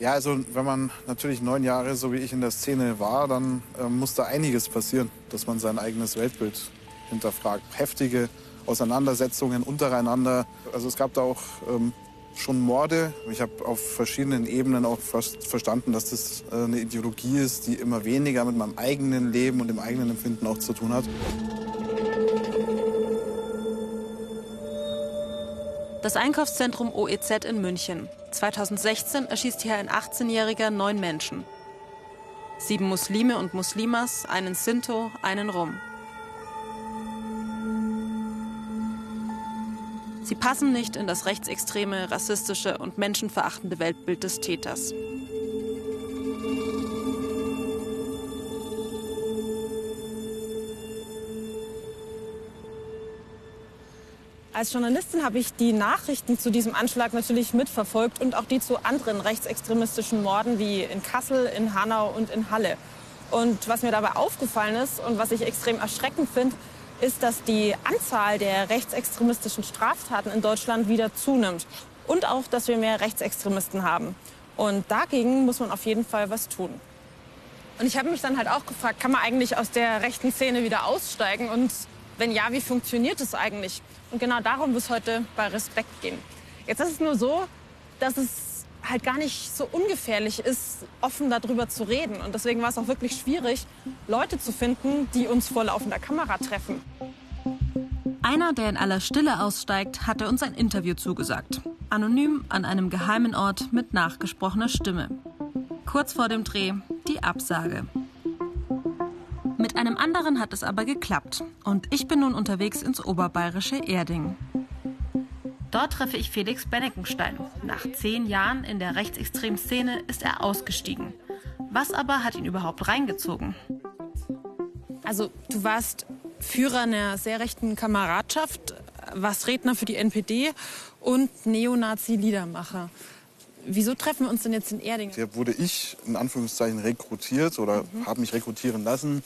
Ja, also wenn man natürlich neun Jahre, so wie ich in der Szene war, dann äh, muss da einiges passieren, dass man sein eigenes Weltbild hinterfragt. Heftige Auseinandersetzungen untereinander. Also es gab da auch ähm, schon Morde. Ich habe auf verschiedenen Ebenen auch fast verstanden, dass das äh, eine Ideologie ist, die immer weniger mit meinem eigenen Leben und dem eigenen Empfinden auch zu tun hat. Das Einkaufszentrum OEZ in München. 2016 erschießt hier ein 18-Jähriger neun Menschen. Sieben Muslime und Muslimas, einen Sinto, einen Rum. Sie passen nicht in das rechtsextreme, rassistische und menschenverachtende Weltbild des Täters. Als Journalistin habe ich die Nachrichten zu diesem Anschlag natürlich mitverfolgt und auch die zu anderen rechtsextremistischen Morden wie in Kassel, in Hanau und in Halle. Und was mir dabei aufgefallen ist und was ich extrem erschreckend finde, ist, dass die Anzahl der rechtsextremistischen Straftaten in Deutschland wieder zunimmt. Und auch, dass wir mehr Rechtsextremisten haben. Und dagegen muss man auf jeden Fall was tun. Und ich habe mich dann halt auch gefragt, kann man eigentlich aus der rechten Szene wieder aussteigen? Und wenn ja, wie funktioniert es eigentlich? Und genau darum wird es heute bei Respekt gehen. Jetzt ist es nur so, dass es halt gar nicht so ungefährlich ist, offen darüber zu reden. Und deswegen war es auch wirklich schwierig, Leute zu finden, die uns vor laufender Kamera treffen. Einer, der in aller Stille aussteigt, hatte uns ein Interview zugesagt. Anonym an einem geheimen Ort mit nachgesprochener Stimme. Kurz vor dem Dreh die Absage. Mit einem anderen hat es aber geklappt und ich bin nun unterwegs ins oberbayerische Erding. Dort treffe ich Felix Benneckenstein. Nach zehn Jahren in der rechtsextremen Szene ist er ausgestiegen. Was aber hat ihn überhaupt reingezogen? Also du warst Führer einer sehr rechten Kameradschaft, warst Redner für die NPD und Neonazi-Liedermacher. Wieso treffen wir uns denn jetzt in Erding? Hier wurde ich in Anführungszeichen rekrutiert oder mhm. habe mich rekrutieren lassen.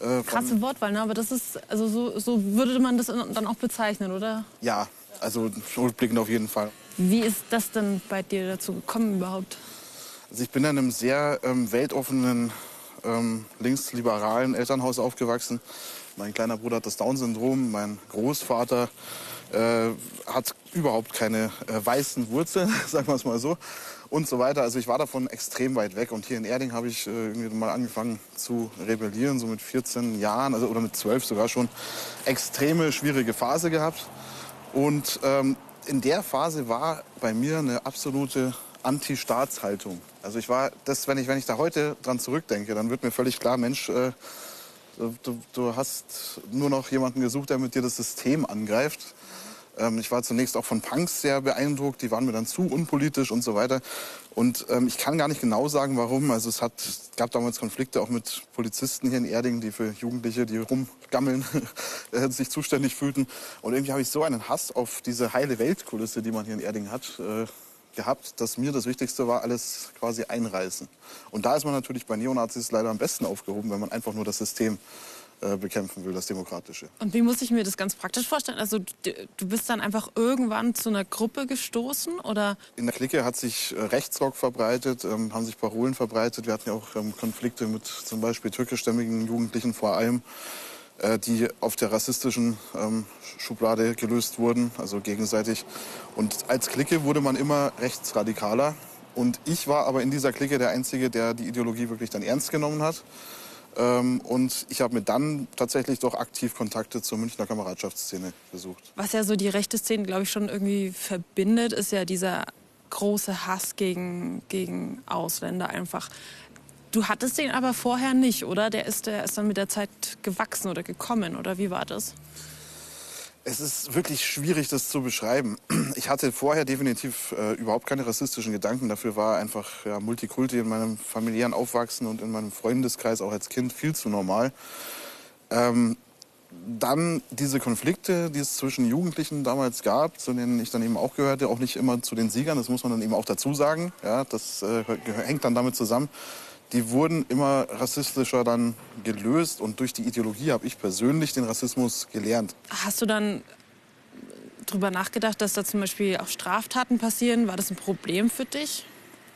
Äh, Krasse Wortwahl, ne? aber das ist, also so, so würde man das dann auch bezeichnen, oder? Ja, also rückblickend auf jeden Fall. Wie ist das denn bei dir dazu gekommen überhaupt? Also ich bin in einem sehr ähm, weltoffenen, ähm, linksliberalen Elternhaus aufgewachsen. Mein kleiner Bruder hat das Down-Syndrom, mein Großvater äh, hat überhaupt keine äh, weißen Wurzeln, sagen wir es mal so, und so weiter. Also ich war davon extrem weit weg. Und hier in Erding habe ich äh, irgendwie mal angefangen zu rebellieren, so mit 14 Jahren, also oder mit 12 sogar schon. Extreme schwierige Phase gehabt. Und ähm, in der Phase war bei mir eine absolute Anti-Staatshaltung. Also ich war, das, wenn ich, wenn ich da heute dran zurückdenke, dann wird mir völlig klar, Mensch, äh, du, du hast nur noch jemanden gesucht, der mit dir das System angreift. Ähm, ich war zunächst auch von Punks sehr beeindruckt, die waren mir dann zu unpolitisch und so weiter. Und ähm, ich kann gar nicht genau sagen, warum. Also es hat, gab damals Konflikte auch mit Polizisten hier in Erding, die für Jugendliche, die rumgammeln, äh, sich zuständig fühlten. Und irgendwie habe ich so einen Hass auf diese heile Weltkulisse, die man hier in Erding hat, äh, gehabt, dass mir das Wichtigste war, alles quasi einreißen. Und da ist man natürlich bei Neonazis leider am besten aufgehoben, wenn man einfach nur das System bekämpfen will, das Demokratische. Und wie muss ich mir das ganz praktisch vorstellen? Also du bist dann einfach irgendwann zu einer Gruppe gestoßen oder? In der Clique hat sich äh, Rechtsrock verbreitet, ähm, haben sich Parolen verbreitet. Wir hatten ja auch ähm, Konflikte mit zum Beispiel türkischstämmigen Jugendlichen vor allem, äh, die auf der rassistischen ähm, Schublade gelöst wurden, also gegenseitig. Und als Clique wurde man immer rechtsradikaler. Und ich war aber in dieser Clique der Einzige, der die Ideologie wirklich dann ernst genommen hat. Ähm, und ich habe mir dann tatsächlich doch aktiv Kontakte zur Münchner Kameradschaftsszene gesucht. Was ja so die rechte Szene, glaube ich, schon irgendwie verbindet, ist ja dieser große Hass gegen, gegen Ausländer einfach. Du hattest den aber vorher nicht, oder? Der ist, der ist dann mit der Zeit gewachsen oder gekommen, oder wie war das? Es ist wirklich schwierig, das zu beschreiben. Ich hatte vorher definitiv äh, überhaupt keine rassistischen Gedanken. Dafür war einfach ja, Multikulti in meinem familiären Aufwachsen und in meinem Freundeskreis auch als Kind viel zu normal. Ähm, dann diese Konflikte, die es zwischen Jugendlichen damals gab, zu denen ich dann eben auch gehörte, auch nicht immer zu den Siegern, das muss man dann eben auch dazu sagen. Ja, das äh, hängt dann damit zusammen die wurden immer rassistischer dann gelöst und durch die Ideologie habe ich persönlich den Rassismus gelernt. Hast du dann darüber nachgedacht, dass da zum Beispiel auch Straftaten passieren? War das ein Problem für dich?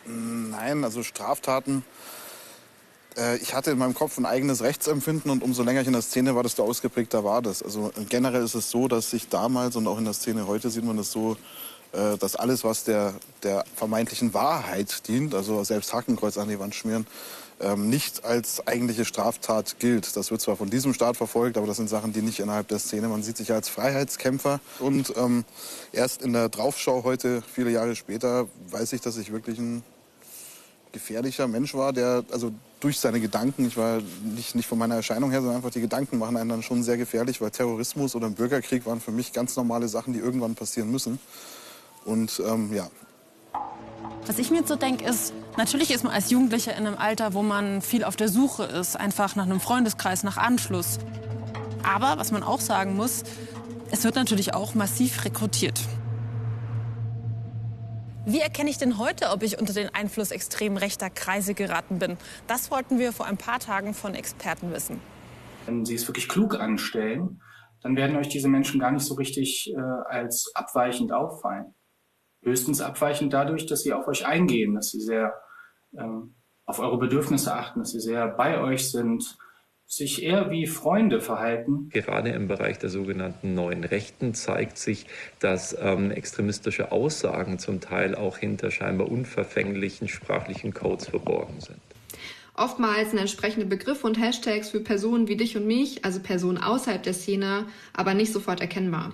Nein, also Straftaten. Äh, ich hatte in meinem Kopf ein eigenes Rechtsempfinden und umso länger ich in der Szene war, desto ausgeprägter war das. Also generell ist es so, dass sich damals und auch in der Szene heute sieht man das so, dass alles, was der, der vermeintlichen Wahrheit dient, also selbst Hakenkreuz an die Wand schmieren, ähm, nicht als eigentliche Straftat gilt. Das wird zwar von diesem Staat verfolgt, aber das sind Sachen, die nicht innerhalb der Szene. Man sieht sich als Freiheitskämpfer und ähm, erst in der Draufschau heute, viele Jahre später, weiß ich, dass ich wirklich ein gefährlicher Mensch war, der also durch seine Gedanken, ich war nicht, nicht von meiner Erscheinung her, sondern einfach die Gedanken machen einen dann schon sehr gefährlich, weil Terrorismus oder ein Bürgerkrieg waren für mich ganz normale Sachen, die irgendwann passieren müssen. Und ähm, ja, was ich mir jetzt so denke, ist, natürlich ist man als Jugendlicher in einem Alter, wo man viel auf der Suche ist, einfach nach einem Freundeskreis, nach Anschluss. Aber was man auch sagen muss, es wird natürlich auch massiv rekrutiert. Wie erkenne ich denn heute, ob ich unter den Einfluss extrem rechter Kreise geraten bin? Das wollten wir vor ein paar Tagen von Experten wissen. Wenn Sie es wirklich klug anstellen, dann werden euch diese Menschen gar nicht so richtig äh, als abweichend auffallen höchstens abweichend dadurch, dass sie auf euch eingehen, dass sie sehr ähm, auf eure Bedürfnisse achten, dass sie sehr bei euch sind, sich eher wie Freunde verhalten. Gerade im Bereich der sogenannten neuen Rechten zeigt sich, dass ähm, extremistische Aussagen zum Teil auch hinter scheinbar unverfänglichen sprachlichen Codes verborgen sind. Oftmals sind entsprechende Begriffe und Hashtags für Personen wie dich und mich, also Personen außerhalb der Szene, aber nicht sofort erkennbar.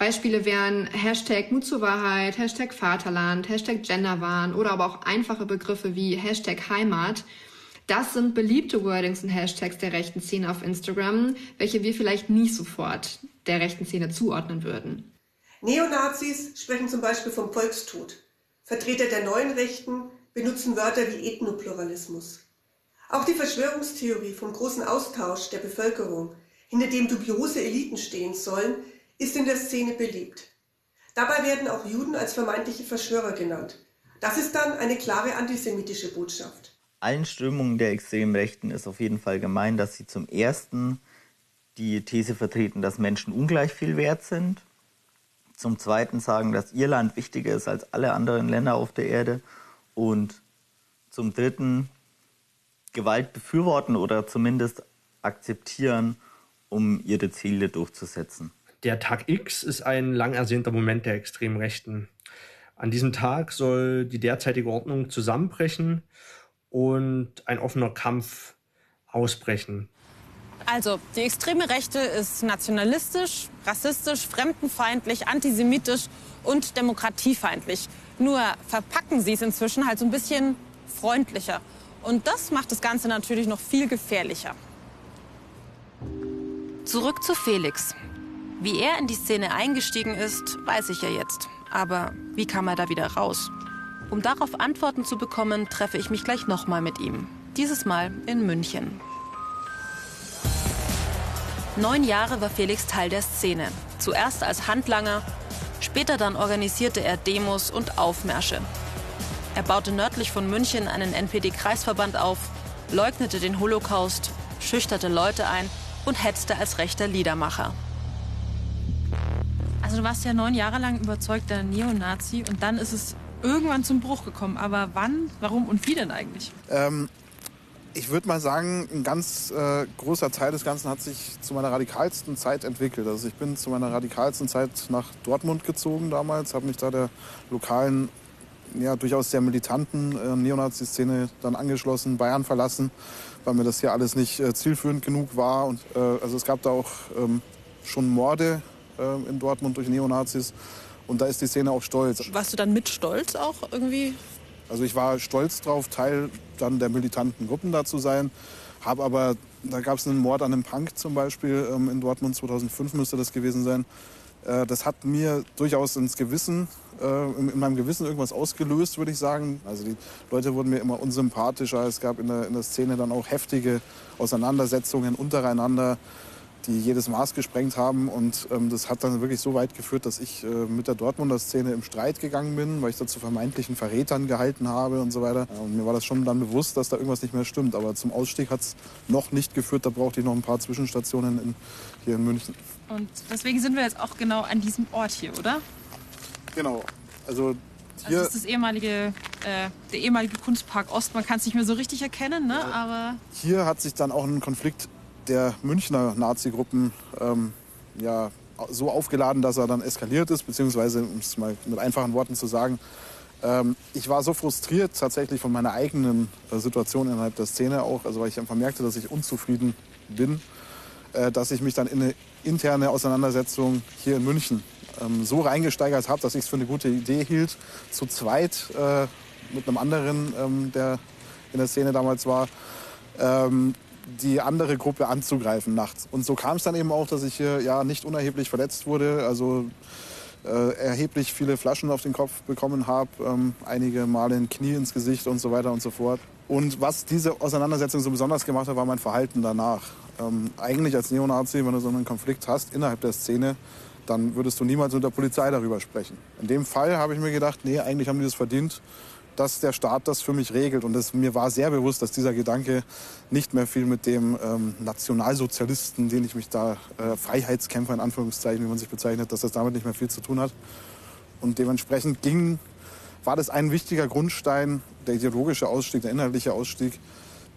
Beispiele wären Hashtag Mut zur Wahrheit, Hashtag Vaterland, Hashtag Genderwahn oder aber auch einfache Begriffe wie Hashtag Heimat. Das sind beliebte Wordings und Hashtags der rechten Szene auf Instagram, welche wir vielleicht nie sofort der rechten Szene zuordnen würden. Neonazis sprechen zum Beispiel vom Volkstod. Vertreter der neuen Rechten benutzen Wörter wie Ethnopluralismus. Auch die Verschwörungstheorie vom großen Austausch der Bevölkerung, hinter dem dubiose Eliten stehen sollen, ist in der Szene beliebt. Dabei werden auch Juden als vermeintliche Verschwörer genannt. Das ist dann eine klare antisemitische Botschaft. Allen Strömungen der extremen Rechten ist auf jeden Fall gemein, dass sie zum ersten die These vertreten, dass Menschen ungleich viel wert sind. Zum zweiten sagen, dass ihr Land wichtiger ist als alle anderen Länder auf der Erde. Und zum dritten Gewalt befürworten oder zumindest akzeptieren, um ihre Ziele durchzusetzen. Der Tag X ist ein lang ersehnter Moment der extremen Rechten. An diesem Tag soll die derzeitige Ordnung zusammenbrechen und ein offener Kampf ausbrechen. Also, die extreme Rechte ist nationalistisch, rassistisch, fremdenfeindlich, antisemitisch und demokratiefeindlich. Nur verpacken sie es inzwischen halt so ein bisschen freundlicher. Und das macht das Ganze natürlich noch viel gefährlicher. Zurück zu Felix. Wie er in die Szene eingestiegen ist, weiß ich ja jetzt. Aber wie kam er da wieder raus? Um darauf Antworten zu bekommen, treffe ich mich gleich nochmal mit ihm. Dieses Mal in München. Neun Jahre war Felix Teil der Szene. Zuerst als Handlanger, später dann organisierte er Demos und Aufmärsche. Er baute nördlich von München einen NPD-Kreisverband auf, leugnete den Holocaust, schüchterte Leute ein und hetzte als rechter Liedermacher. Also du warst ja neun Jahre lang überzeugter Neonazi und dann ist es irgendwann zum Bruch gekommen. Aber wann, warum und wie denn eigentlich? Ähm, ich würde mal sagen, ein ganz äh, großer Teil des Ganzen hat sich zu meiner radikalsten Zeit entwickelt. Also ich bin zu meiner radikalsten Zeit nach Dortmund gezogen damals, habe mich da der lokalen, ja durchaus sehr militanten äh, Neonazi-Szene dann angeschlossen, Bayern verlassen, weil mir das hier alles nicht äh, zielführend genug war. Und äh, also es gab da auch ähm, schon Morde in Dortmund durch Neonazis. Und da ist die Szene auch stolz. Warst du dann mit Stolz auch irgendwie? Also ich war stolz drauf, Teil dann der militanten Gruppen da zu sein. Habe aber, da gab es einen Mord an einem Punk zum Beispiel ähm, in Dortmund 2005 müsste das gewesen sein. Äh, das hat mir durchaus ins Gewissen, äh, in, in, meinem Gewissen irgendwas ausgelöst, würde ich sagen. Also die Leute wurden mir immer unsympathischer. Es gab in der, in der Szene dann auch heftige Auseinandersetzungen untereinander die jedes Maß gesprengt haben. Und ähm, das hat dann wirklich so weit geführt, dass ich äh, mit der Dortmunder Szene im Streit gegangen bin, weil ich da zu vermeintlichen Verrätern gehalten habe und so weiter. Und mir war das schon dann bewusst, dass da irgendwas nicht mehr stimmt. Aber zum Ausstieg hat es noch nicht geführt. Da brauchte ich noch ein paar Zwischenstationen in, hier in München. Und deswegen sind wir jetzt auch genau an diesem Ort hier, oder? Genau. Also hier. Also das ist das ehemalige äh, der ehemalige Kunstpark Ost. Man kann es nicht mehr so richtig erkennen, ne? aber... Hier hat sich dann auch ein Konflikt der Münchner Nazi-Gruppen ähm, ja, so aufgeladen, dass er dann eskaliert ist, beziehungsweise, um es mal mit einfachen Worten zu sagen, ähm, ich war so frustriert tatsächlich von meiner eigenen äh, Situation innerhalb der Szene auch, also weil ich einfach merkte, dass ich unzufrieden bin, äh, dass ich mich dann in eine interne Auseinandersetzung hier in München ähm, so reingesteigert habe, dass ich es für eine gute Idee hielt, zu zweit äh, mit einem anderen, ähm, der in der Szene damals war, ähm, die andere Gruppe anzugreifen nachts. Und so kam es dann eben auch, dass ich hier ja nicht unerheblich verletzt wurde, also äh, erheblich viele Flaschen auf den Kopf bekommen habe, ähm, einige Male ein Knie ins Gesicht und so weiter und so fort. Und was diese Auseinandersetzung so besonders gemacht hat, war mein Verhalten danach. Ähm, eigentlich als Neonazi, wenn du so einen Konflikt hast innerhalb der Szene, dann würdest du niemals mit der Polizei darüber sprechen. In dem Fall habe ich mir gedacht, nee, eigentlich haben die das verdient, dass der Staat das für mich regelt. Und das, mir war sehr bewusst, dass dieser Gedanke nicht mehr viel mit dem ähm, Nationalsozialisten, den ich mich da, äh, Freiheitskämpfer in Anführungszeichen, wie man sich bezeichnet, dass das damit nicht mehr viel zu tun hat. Und dementsprechend ging, war das ein wichtiger Grundstein, der ideologische Ausstieg, der inhaltliche Ausstieg,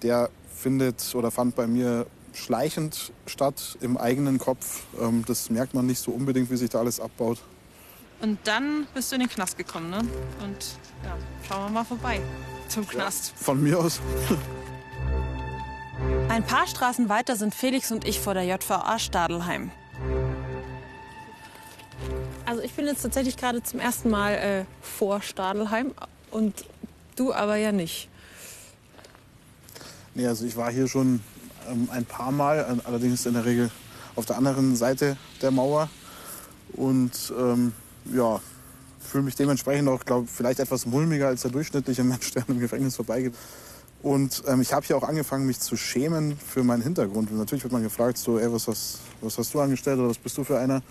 der findet oder fand bei mir schleichend statt im eigenen Kopf. Ähm, das merkt man nicht so unbedingt, wie sich da alles abbaut. Und dann bist du in den Knast gekommen, ne? Und ja, schauen wir mal vorbei zum Knast. Ja, von mir aus. Ein paar Straßen weiter sind Felix und ich vor der JVA Stadelheim. Also ich bin jetzt tatsächlich gerade zum ersten Mal äh, vor Stadelheim und du aber ja nicht. Nee, also ich war hier schon ähm, ein paar Mal, allerdings in der Regel auf der anderen Seite der Mauer. Und ähm, ja, fühle mich dementsprechend auch, glaube vielleicht etwas mulmiger als der durchschnittliche Mensch, der im Gefängnis vorbeigeht. Und ähm, ich habe hier auch angefangen, mich zu schämen für meinen Hintergrund. Und natürlich wird man gefragt, so, ey, was hast, was hast du angestellt oder was bist du für einer?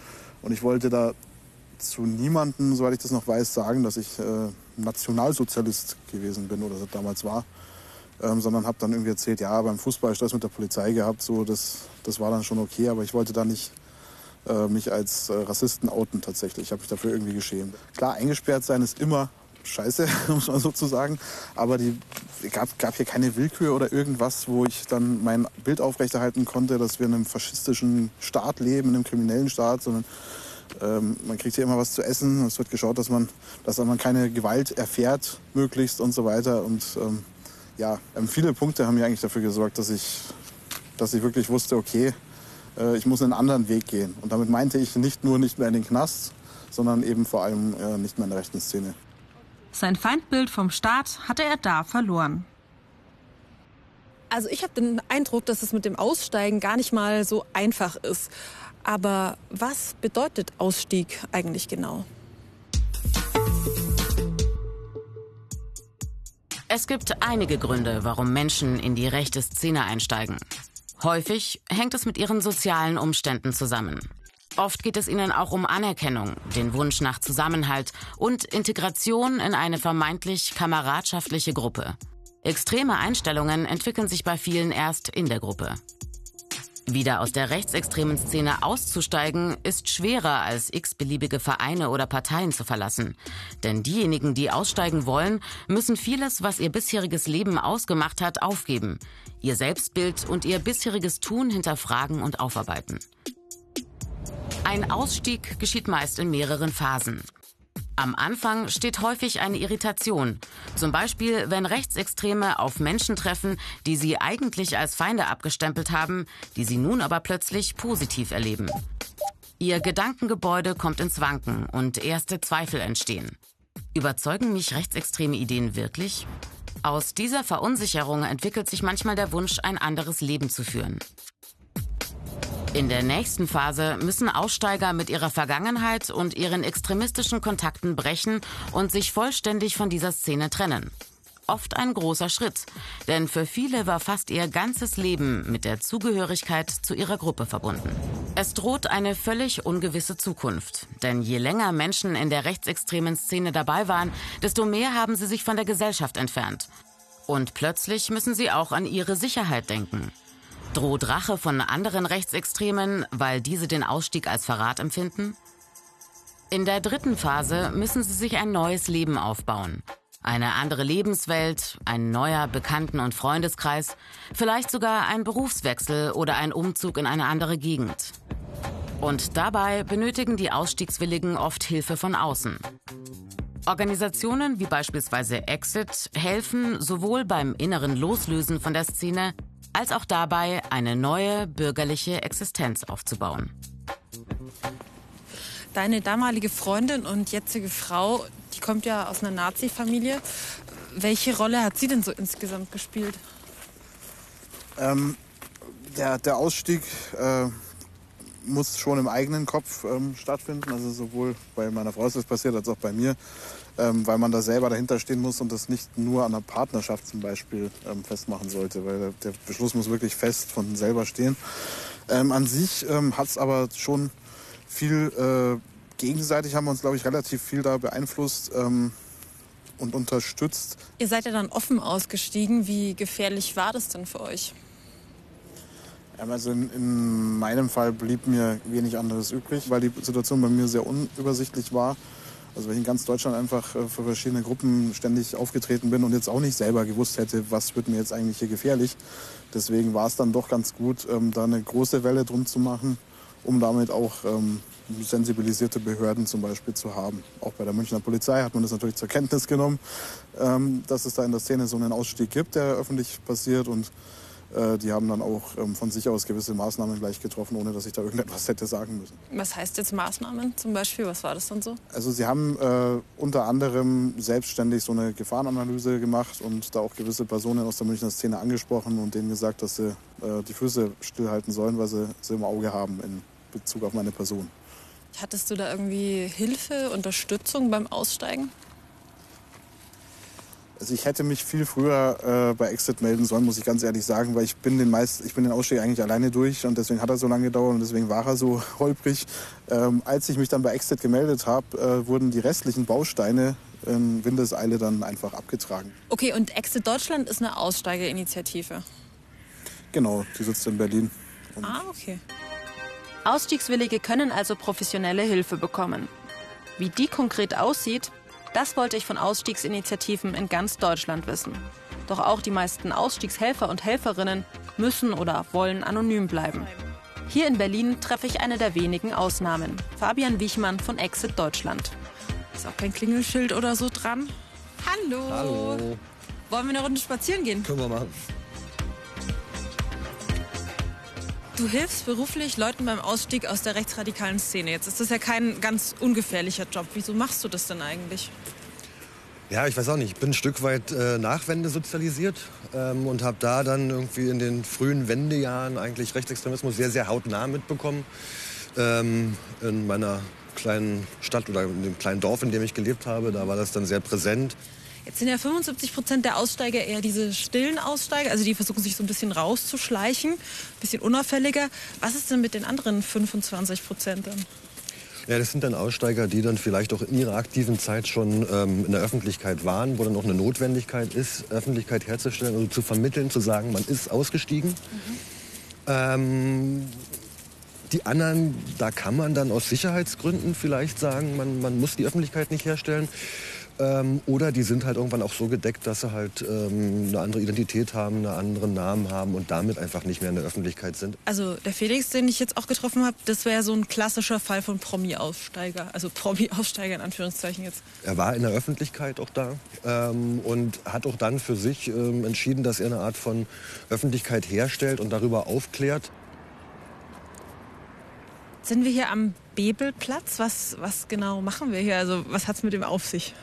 Und ich wollte da zu niemandem, soweit ich das noch weiß, sagen, dass ich äh, Nationalsozialist gewesen bin oder damals war. Ähm, sondern habe dann irgendwie erzählt, ja, beim Fußball Stress mit der Polizei gehabt, so, das, das war dann schon okay, aber ich wollte da nicht äh, mich als äh, Rassisten outen tatsächlich. Ich habe mich dafür irgendwie geschämt. Klar, eingesperrt sein ist immer scheiße, muss man sozusagen. Aber die gab, gab hier keine Willkür oder irgendwas, wo ich dann mein Bild aufrechterhalten konnte, dass wir in einem faschistischen Staat leben, in einem kriminellen Staat, sondern ähm, man kriegt hier immer was zu essen. Es wird geschaut, dass man, dass man keine Gewalt erfährt, möglichst und so weiter. Und ähm, ja, ähm, viele Punkte haben mir eigentlich dafür gesorgt, dass ich, dass ich wirklich wusste, okay, äh, ich muss einen anderen Weg gehen. Und damit meinte ich nicht nur nicht mehr in den Knast, sondern eben vor allem äh, nicht mehr in der rechten Szene. Sein Feindbild vom Staat hatte er da verloren. Also ich habe den Eindruck, dass es mit dem Aussteigen gar nicht mal so einfach ist. Aber was bedeutet Ausstieg eigentlich genau? Es gibt einige Gründe, warum Menschen in die rechte Szene einsteigen. Häufig hängt es mit ihren sozialen Umständen zusammen. Oft geht es ihnen auch um Anerkennung, den Wunsch nach Zusammenhalt und Integration in eine vermeintlich kameradschaftliche Gruppe. Extreme Einstellungen entwickeln sich bei vielen erst in der Gruppe. Wieder aus der rechtsextremen Szene auszusteigen, ist schwerer als x-beliebige Vereine oder Parteien zu verlassen. Denn diejenigen, die aussteigen wollen, müssen vieles, was ihr bisheriges Leben ausgemacht hat, aufgeben. Ihr Selbstbild und ihr bisheriges Tun hinterfragen und aufarbeiten. Ein Ausstieg geschieht meist in mehreren Phasen. Am Anfang steht häufig eine Irritation. Zum Beispiel, wenn Rechtsextreme auf Menschen treffen, die sie eigentlich als Feinde abgestempelt haben, die sie nun aber plötzlich positiv erleben. Ihr Gedankengebäude kommt ins Wanken und erste Zweifel entstehen. Überzeugen mich rechtsextreme Ideen wirklich? Aus dieser Verunsicherung entwickelt sich manchmal der Wunsch, ein anderes Leben zu führen. In der nächsten Phase müssen Aussteiger mit ihrer Vergangenheit und ihren extremistischen Kontakten brechen und sich vollständig von dieser Szene trennen. Oft ein großer Schritt, denn für viele war fast ihr ganzes Leben mit der Zugehörigkeit zu ihrer Gruppe verbunden. Es droht eine völlig ungewisse Zukunft, denn je länger Menschen in der rechtsextremen Szene dabei waren, desto mehr haben sie sich von der Gesellschaft entfernt. Und plötzlich müssen sie auch an ihre Sicherheit denken. Droht Rache von anderen Rechtsextremen, weil diese den Ausstieg als Verrat empfinden? In der dritten Phase müssen sie sich ein neues Leben aufbauen. Eine andere Lebenswelt, ein neuer Bekannten- und Freundeskreis, vielleicht sogar ein Berufswechsel oder ein Umzug in eine andere Gegend. Und dabei benötigen die Ausstiegswilligen oft Hilfe von außen. Organisationen wie beispielsweise Exit helfen sowohl beim inneren Loslösen von der Szene als auch dabei, eine neue bürgerliche Existenz aufzubauen. Deine damalige Freundin und jetzige Frau, die kommt ja aus einer Nazi-Familie. Welche Rolle hat sie denn so insgesamt gespielt? Ähm, der, der Ausstieg äh, muss schon im eigenen Kopf ähm, stattfinden. Also sowohl bei meiner Frau ist das passiert, als auch bei mir, ähm, weil man da selber dahinter stehen muss und das nicht nur an einer Partnerschaft zum Beispiel ähm, festmachen sollte, weil der, der, Beschluss muss wirklich fest von selber stehen. Ähm, an sich ähm, hat es aber schon viel äh, gegenseitig haben wir uns, glaube ich, relativ viel da beeinflusst ähm, und unterstützt. Ihr seid ja dann offen ausgestiegen. Wie gefährlich war das denn für euch? Also in, in, meinem Fall blieb mir wenig anderes übrig, weil die Situation bei mir sehr unübersichtlich war. Also weil ich in ganz Deutschland einfach äh, für verschiedene Gruppen ständig aufgetreten bin und jetzt auch nicht selber gewusst hätte, was wird mir jetzt eigentlich hier gefährlich. Deswegen war es dann doch ganz gut, ähm, da eine große Welle drum zu machen, um damit auch ähm, sensibilisierte Behörden zum Beispiel zu haben. Auch bei der Münchner Polizei hat man das natürlich zur Kenntnis genommen, ähm, dass es da in der Szene so einen Ausstieg gibt, der öffentlich passiert und äh, die haben dann auch ähm, von sich aus gewisse Maßnahmen gleich getroffen, ohne dass ich da irgendetwas hätte sagen müssen. Was heißt jetzt Maßnahmen zum Beispiel? Was war das dann so? Also sie haben äh, unter anderem selbstständig so eine Gefahrenanalyse gemacht und da auch gewisse Personen aus der Münchner Szene angesprochen und denen gesagt, dass sie äh, die Füße stillhalten sollen, weil sie sie im Auge haben in Bezug auf meine Person. Hattest du da irgendwie Hilfe, Unterstützung beim Aussteigen? Also ich hätte mich viel früher äh, bei Exit melden sollen, muss ich ganz ehrlich sagen, weil ich bin den meist, ich bin den Ausstieg eigentlich alleine durch und deswegen hat er so lange gedauert und deswegen war er so holprig. Ähm, als ich mich dann bei Exit gemeldet habe, äh, wurden die restlichen Bausteine in Windeseile dann einfach abgetragen. Okay, und Exit Deutschland ist eine Aussteigerinitiative. Genau, die sitzt in Berlin. ah, okay. Ausstiegswillige können also professionelle Hilfe bekommen. Wie die konkret aussieht, das wollte ich von Ausstiegsinitiativen in ganz Deutschland wissen. Doch auch die meisten Ausstiegshelfer und Helferinnen müssen oder wollen anonym bleiben. Hier in Berlin treffe ich eine der wenigen Ausnahmen. Fabian Wichmann von Exit Deutschland. Ist auch kein Klingelschild oder so dran. Hallo. Hallo. Wollen wir eine Runde spazieren gehen? Können wir machen. Du hilfst beruflich Leuten beim Ausstieg aus der rechtsradikalen Szene. Jetzt ist das ja kein ganz ungefährlicher Job. Wieso machst du das denn eigentlich? Ja, ich weiß auch nicht. Ich bin ein Stück weit äh, Nachwende sozialisiert ähm, und habe da dann irgendwie in den frühen Wendejahren eigentlich Rechtsextremismus sehr, sehr hautnah mitbekommen. Ähm, in meiner kleinen Stadt oder in dem kleinen Dorf, in dem ich gelebt habe, da war das dann sehr präsent. Jetzt sind ja 75 Prozent der Aussteiger eher diese stillen Aussteiger, also die versuchen sich so ein bisschen rauszuschleichen, ein bisschen unauffälliger. Was ist denn mit den anderen 25 Prozent dann? Ja, das sind dann Aussteiger, die dann vielleicht auch in ihrer aktiven Zeit schon ähm, in der Öffentlichkeit waren, wo dann auch eine Notwendigkeit ist, Öffentlichkeit herzustellen, also zu vermitteln, zu sagen, man ist ausgestiegen. Mhm. Ähm, die anderen, da kann man dann aus Sicherheitsgründen vielleicht sagen, man, man muss die Öffentlichkeit nicht herstellen. Ähm, oder die sind halt irgendwann auch so gedeckt, dass sie halt ähm, eine andere Identität haben, einen anderen Namen haben und damit einfach nicht mehr in der Öffentlichkeit sind. Also der Felix, den ich jetzt auch getroffen habe, das wäre so ein klassischer Fall von Promi-Aussteiger. Also Promi-Aussteiger in Anführungszeichen jetzt. Er war in der Öffentlichkeit auch da ähm, und hat auch dann für sich ähm, entschieden, dass er eine Art von Öffentlichkeit herstellt und darüber aufklärt. Sind wir hier am Bebelplatz? Was, was genau machen wir hier? Also was hat es mit dem auf sich?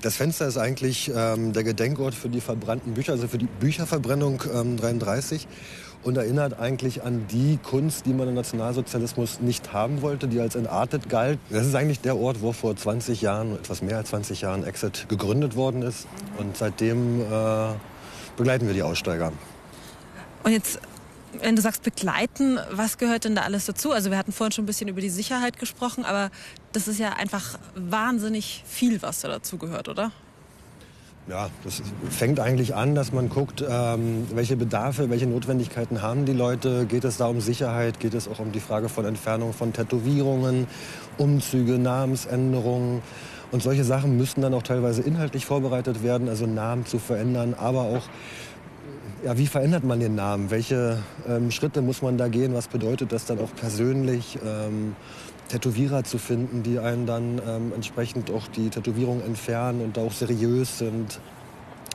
Das Fenster ist eigentlich ähm, der Gedenkort für die verbrannten Bücher, also für die Bücherverbrennung ähm, 33 und erinnert eigentlich an die Kunst, die man im Nationalsozialismus nicht haben wollte, die als entartet galt. Das ist eigentlich der Ort, wo vor 20 Jahren, etwas mehr als 20 Jahren, Exit gegründet worden ist. Und seitdem äh, begleiten wir die Aussteiger. Und jetzt wenn du sagst begleiten, was gehört denn da alles dazu? Also wir hatten vorhin schon ein bisschen über die Sicherheit gesprochen, aber das ist ja einfach wahnsinnig viel, was da dazu gehört, oder? Ja, das fängt eigentlich an, dass man guckt, ähm, welche Bedarfe, welche Notwendigkeiten haben die Leute. Geht es da um Sicherheit? Geht es auch um die Frage von Entfernung von Tätowierungen, Umzüge, Namensänderungen? Und solche Sachen müssten dann auch teilweise inhaltlich vorbereitet werden, also Namen zu verändern, aber auch ja, wie verändert man den Namen? Welche ähm, Schritte muss man da gehen? Was bedeutet das dann auch persönlich? Ähm, Tätowierer zu finden, die einen dann ähm, entsprechend auch die Tätowierung entfernen und auch seriös sind.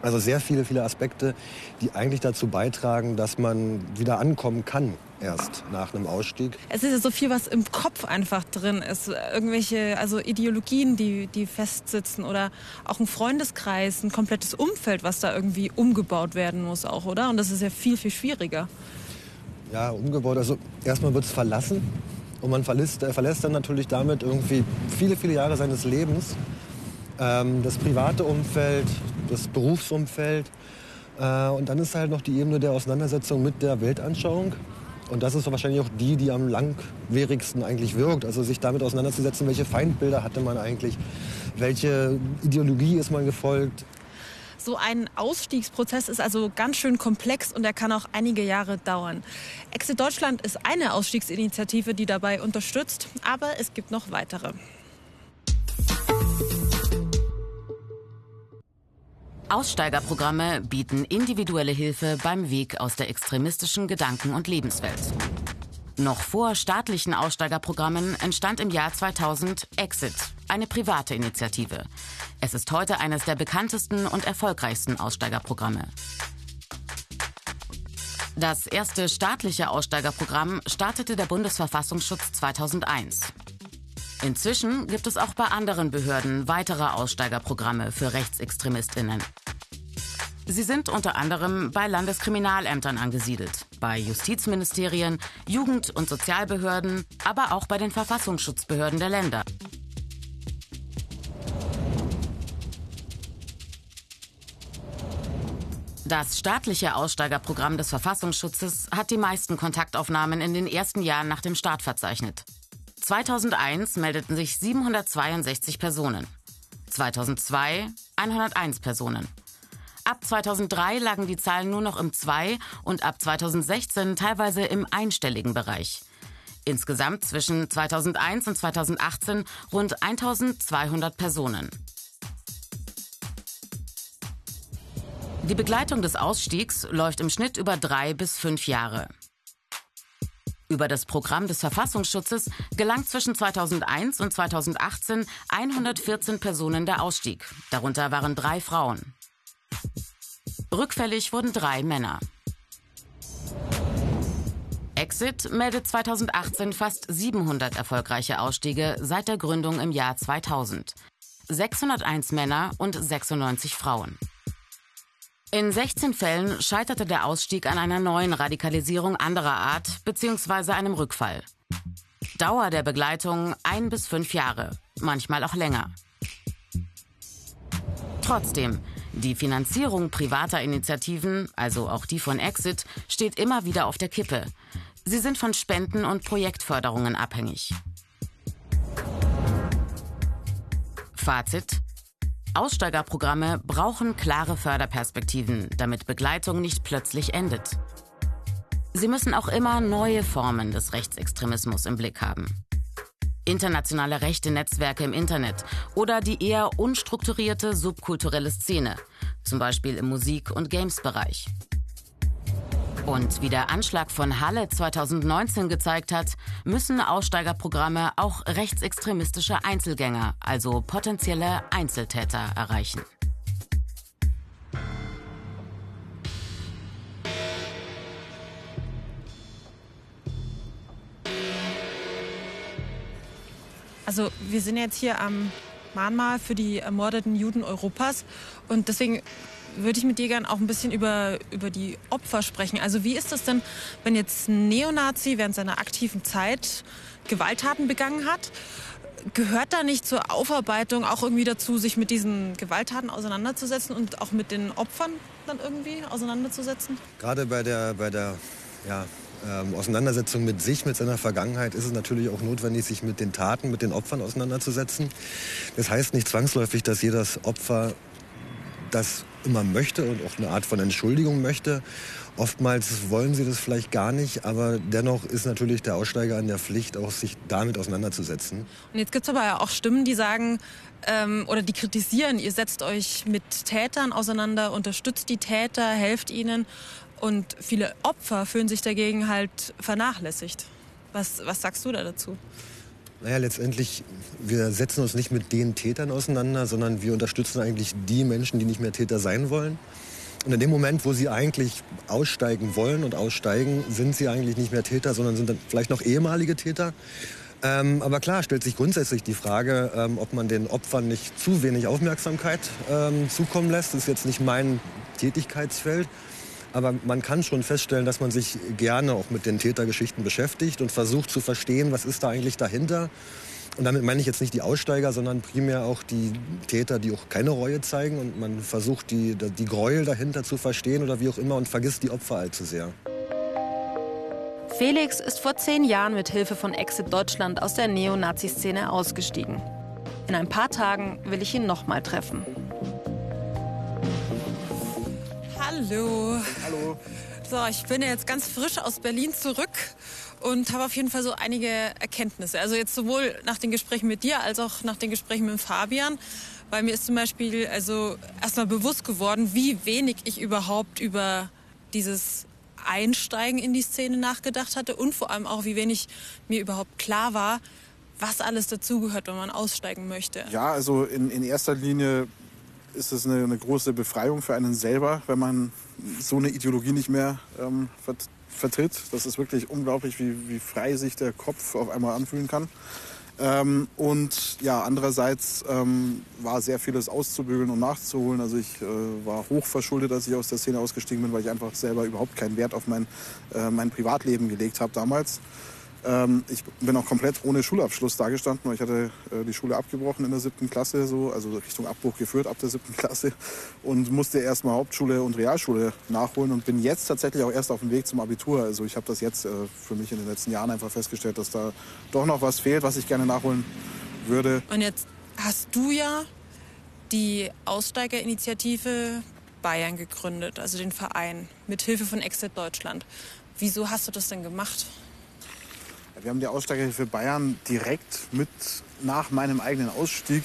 Also sehr viele, viele Aspekte, die eigentlich dazu beitragen, dass man wieder ankommen kann erst nach einem Ausstieg. Es ist ja so viel, was im Kopf einfach drin ist. Irgendwelche, also Ideologien, die, die festsitzen oder auch ein Freundeskreis, ein komplettes Umfeld, was da irgendwie umgebaut werden muss auch, oder? Und das ist ja viel, viel schwieriger. Ja, umgebaut. Also erstmal wird es verlassen und man verlässt, äh, verlässt dann natürlich damit irgendwie viele, viele Jahre seines Lebens. Ähm, das private Umfeld, das Berufsumfeld. Äh, und dann ist halt noch die Ebene der Auseinandersetzung mit der Weltanschauung. Und das ist wahrscheinlich auch die, die am langwierigsten eigentlich wirkt. Also sich damit auseinanderzusetzen, welche Feindbilder hatte man eigentlich, welche Ideologie ist man gefolgt. So ein Ausstiegsprozess ist also ganz schön komplex und er kann auch einige Jahre dauern. Exit Deutschland ist eine Ausstiegsinitiative, die dabei unterstützt, aber es gibt noch weitere. Aussteigerprogramme bieten individuelle Hilfe beim Weg aus der extremistischen Gedanken- und Lebenswelt. Noch vor staatlichen Aussteigerprogrammen entstand im Jahr 2000 Exit, eine private Initiative. Es ist heute eines der bekanntesten und erfolgreichsten Aussteigerprogramme. Das erste staatliche Aussteigerprogramm startete der Bundesverfassungsschutz 2001. Inzwischen gibt es auch bei anderen Behörden weitere Aussteigerprogramme für Rechtsextremistinnen. Sie sind unter anderem bei Landeskriminalämtern angesiedelt, bei Justizministerien, Jugend- und Sozialbehörden, aber auch bei den Verfassungsschutzbehörden der Länder. Das staatliche Aussteigerprogramm des Verfassungsschutzes hat die meisten Kontaktaufnahmen in den ersten Jahren nach dem Start verzeichnet. 2001 meldeten sich 762 Personen. 2002 101 Personen. Ab 2003 lagen die Zahlen nur noch im Zwei- und ab 2016 teilweise im einstelligen Bereich. Insgesamt zwischen 2001 und 2018 rund 1200 Personen. Die Begleitung des Ausstiegs läuft im Schnitt über drei bis fünf Jahre. Über das Programm des Verfassungsschutzes gelang zwischen 2001 und 2018 114 Personen der Ausstieg. Darunter waren drei Frauen. Rückfällig wurden drei Männer. Exit meldet 2018 fast 700 erfolgreiche Ausstiege seit der Gründung im Jahr 2000. 601 Männer und 96 Frauen. In 16 Fällen scheiterte der Ausstieg an einer neuen Radikalisierung anderer Art bzw. einem Rückfall. Dauer der Begleitung ein bis fünf Jahre, manchmal auch länger. Trotzdem, die Finanzierung privater Initiativen, also auch die von Exit, steht immer wieder auf der Kippe. Sie sind von Spenden und Projektförderungen abhängig. Fazit. Aussteigerprogramme brauchen klare Förderperspektiven, damit Begleitung nicht plötzlich endet. Sie müssen auch immer neue Formen des Rechtsextremismus im Blick haben. Internationale rechte Netzwerke im Internet oder die eher unstrukturierte subkulturelle Szene, zum Beispiel im Musik- und Games-Bereich. Und wie der Anschlag von Halle 2019 gezeigt hat, müssen Aussteigerprogramme auch rechtsextremistische Einzelgänger, also potenzielle Einzeltäter, erreichen. Also wir sind jetzt hier am Mahnmal für die ermordeten Juden Europas und deswegen würde ich mit dir gerne auch ein bisschen über, über die Opfer sprechen. Also wie ist das denn, wenn jetzt ein Neonazi während seiner aktiven Zeit Gewalttaten begangen hat? Gehört da nicht zur Aufarbeitung auch irgendwie dazu, sich mit diesen Gewalttaten auseinanderzusetzen und auch mit den Opfern dann irgendwie auseinanderzusetzen? Gerade bei der, bei der ja, ähm, Auseinandersetzung mit sich, mit seiner Vergangenheit, ist es natürlich auch notwendig, sich mit den Taten, mit den Opfern auseinanderzusetzen. Das heißt nicht zwangsläufig, dass jedes Opfer das immer möchte und auch eine Art von Entschuldigung möchte. Oftmals wollen sie das vielleicht gar nicht, aber dennoch ist natürlich der Aussteiger in der Pflicht, auch sich damit auseinanderzusetzen. Und jetzt gibt es aber auch Stimmen, die sagen ähm, oder die kritisieren, ihr setzt euch mit Tätern auseinander, unterstützt die Täter, helft ihnen. Und viele Opfer fühlen sich dagegen halt vernachlässigt. Was, was sagst du da dazu? Naja, letztendlich, wir setzen uns nicht mit den Tätern auseinander, sondern wir unterstützen eigentlich die Menschen, die nicht mehr Täter sein wollen. Und in dem Moment, wo sie eigentlich aussteigen wollen und aussteigen, sind sie eigentlich nicht mehr Täter, sondern sind dann vielleicht noch ehemalige Täter. Ähm, aber klar stellt sich grundsätzlich die Frage, ähm, ob man den Opfern nicht zu wenig Aufmerksamkeit ähm, zukommen lässt. Das ist jetzt nicht mein Tätigkeitsfeld. Aber man kann schon feststellen, dass man sich gerne auch mit den Tätergeschichten beschäftigt und versucht zu verstehen, was ist da eigentlich dahinter. Und damit meine ich jetzt nicht die Aussteiger, sondern primär auch die Täter, die auch keine Reue zeigen. Und man versucht, die, die Gräuel dahinter zu verstehen oder wie auch immer und vergisst die Opfer allzu sehr. Felix ist vor zehn Jahren mit Hilfe von Exit Deutschland aus der Neonazi-Szene ausgestiegen. In ein paar Tagen will ich ihn noch mal treffen. Hallo. Hallo. So, ich bin jetzt ganz frisch aus Berlin zurück und habe auf jeden Fall so einige Erkenntnisse. Also jetzt sowohl nach den Gesprächen mit dir als auch nach den Gesprächen mit Fabian. Weil mir ist zum Beispiel also erstmal bewusst geworden, wie wenig ich überhaupt über dieses Einsteigen in die Szene nachgedacht hatte und vor allem auch, wie wenig mir überhaupt klar war, was alles dazugehört, wenn man aussteigen möchte. Ja, also in, in erster Linie ist es eine, eine, große Befreiung für einen selber, wenn man so eine Ideologie nicht mehr ähm, vertritt. Das ist wirklich unglaublich, wie, wie frei sich der Kopf auf einmal anfühlen kann. Ähm, und ja, andererseits ähm, war sehr vieles auszubügeln und nachzuholen. Also ich äh, war hochverschuldet, als ich aus der Szene ausgestiegen bin, weil ich einfach selber überhaupt keinen Wert auf mein, äh, mein Privatleben gelegt habe damals. Ähm, ich bin auch komplett ohne Schulabschluss dagestanden, weil ich hatte äh, die Schule abgebrochen in der siebten Klasse, so, also Richtung Abbruch geführt ab der siebten Klasse und musste erstmal Hauptschule und Realschule nachholen und bin jetzt tatsächlich auch erst auf dem Weg zum Abitur. Also ich habe das jetzt äh, für mich in den letzten Jahren einfach festgestellt, dass da doch noch was fehlt, was ich gerne nachholen würde. Und jetzt hast du ja die Aussteigerinitiative Bayern gegründet, also den Verein mit Hilfe von Exit Deutschland. Wieso hast du das denn gemacht? Wir haben die Aussteigerhilfe Bayern direkt mit nach meinem eigenen Ausstieg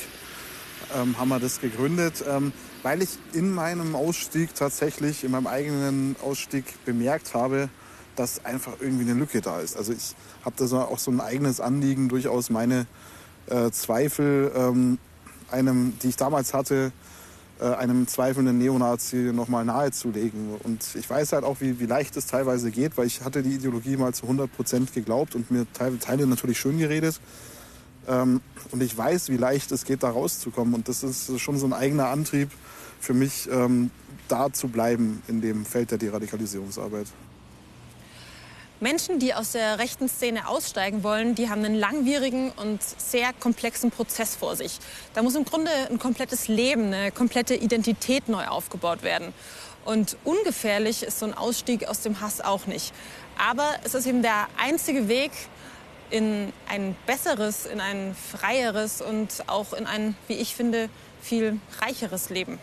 ähm, haben wir das gegründet, ähm, weil ich in meinem Ausstieg tatsächlich, in meinem eigenen Ausstieg bemerkt habe, dass einfach irgendwie eine Lücke da ist. Also ich habe da so, auch so ein eigenes Anliegen, durchaus meine äh, Zweifel ähm, einem, die ich damals hatte, einem zweifelnden Neonazi nochmal nahezulegen. Und ich weiß halt auch, wie, wie leicht es teilweise geht, weil ich hatte die Ideologie mal zu 100 Prozent geglaubt und mir Teile, Teile natürlich schön geredet. Ähm, und ich weiß, wie leicht es geht, da rauszukommen. Und das ist schon so ein eigener Antrieb für mich, ähm, da zu bleiben in dem Feld der Deradikalisierungsarbeit. Menschen, die aus der rechten Szene aussteigen wollen, die haben einen langwierigen und sehr komplexen Prozess vor sich. Da muss im Grunde ein komplettes Leben, eine komplette Identität neu aufgebaut werden. Und ungefährlich ist so ein Ausstieg aus dem Hass auch nicht. Aber es ist eben der einzige Weg in ein besseres, in ein freieres und auch in ein, wie ich finde, viel reicheres Leben.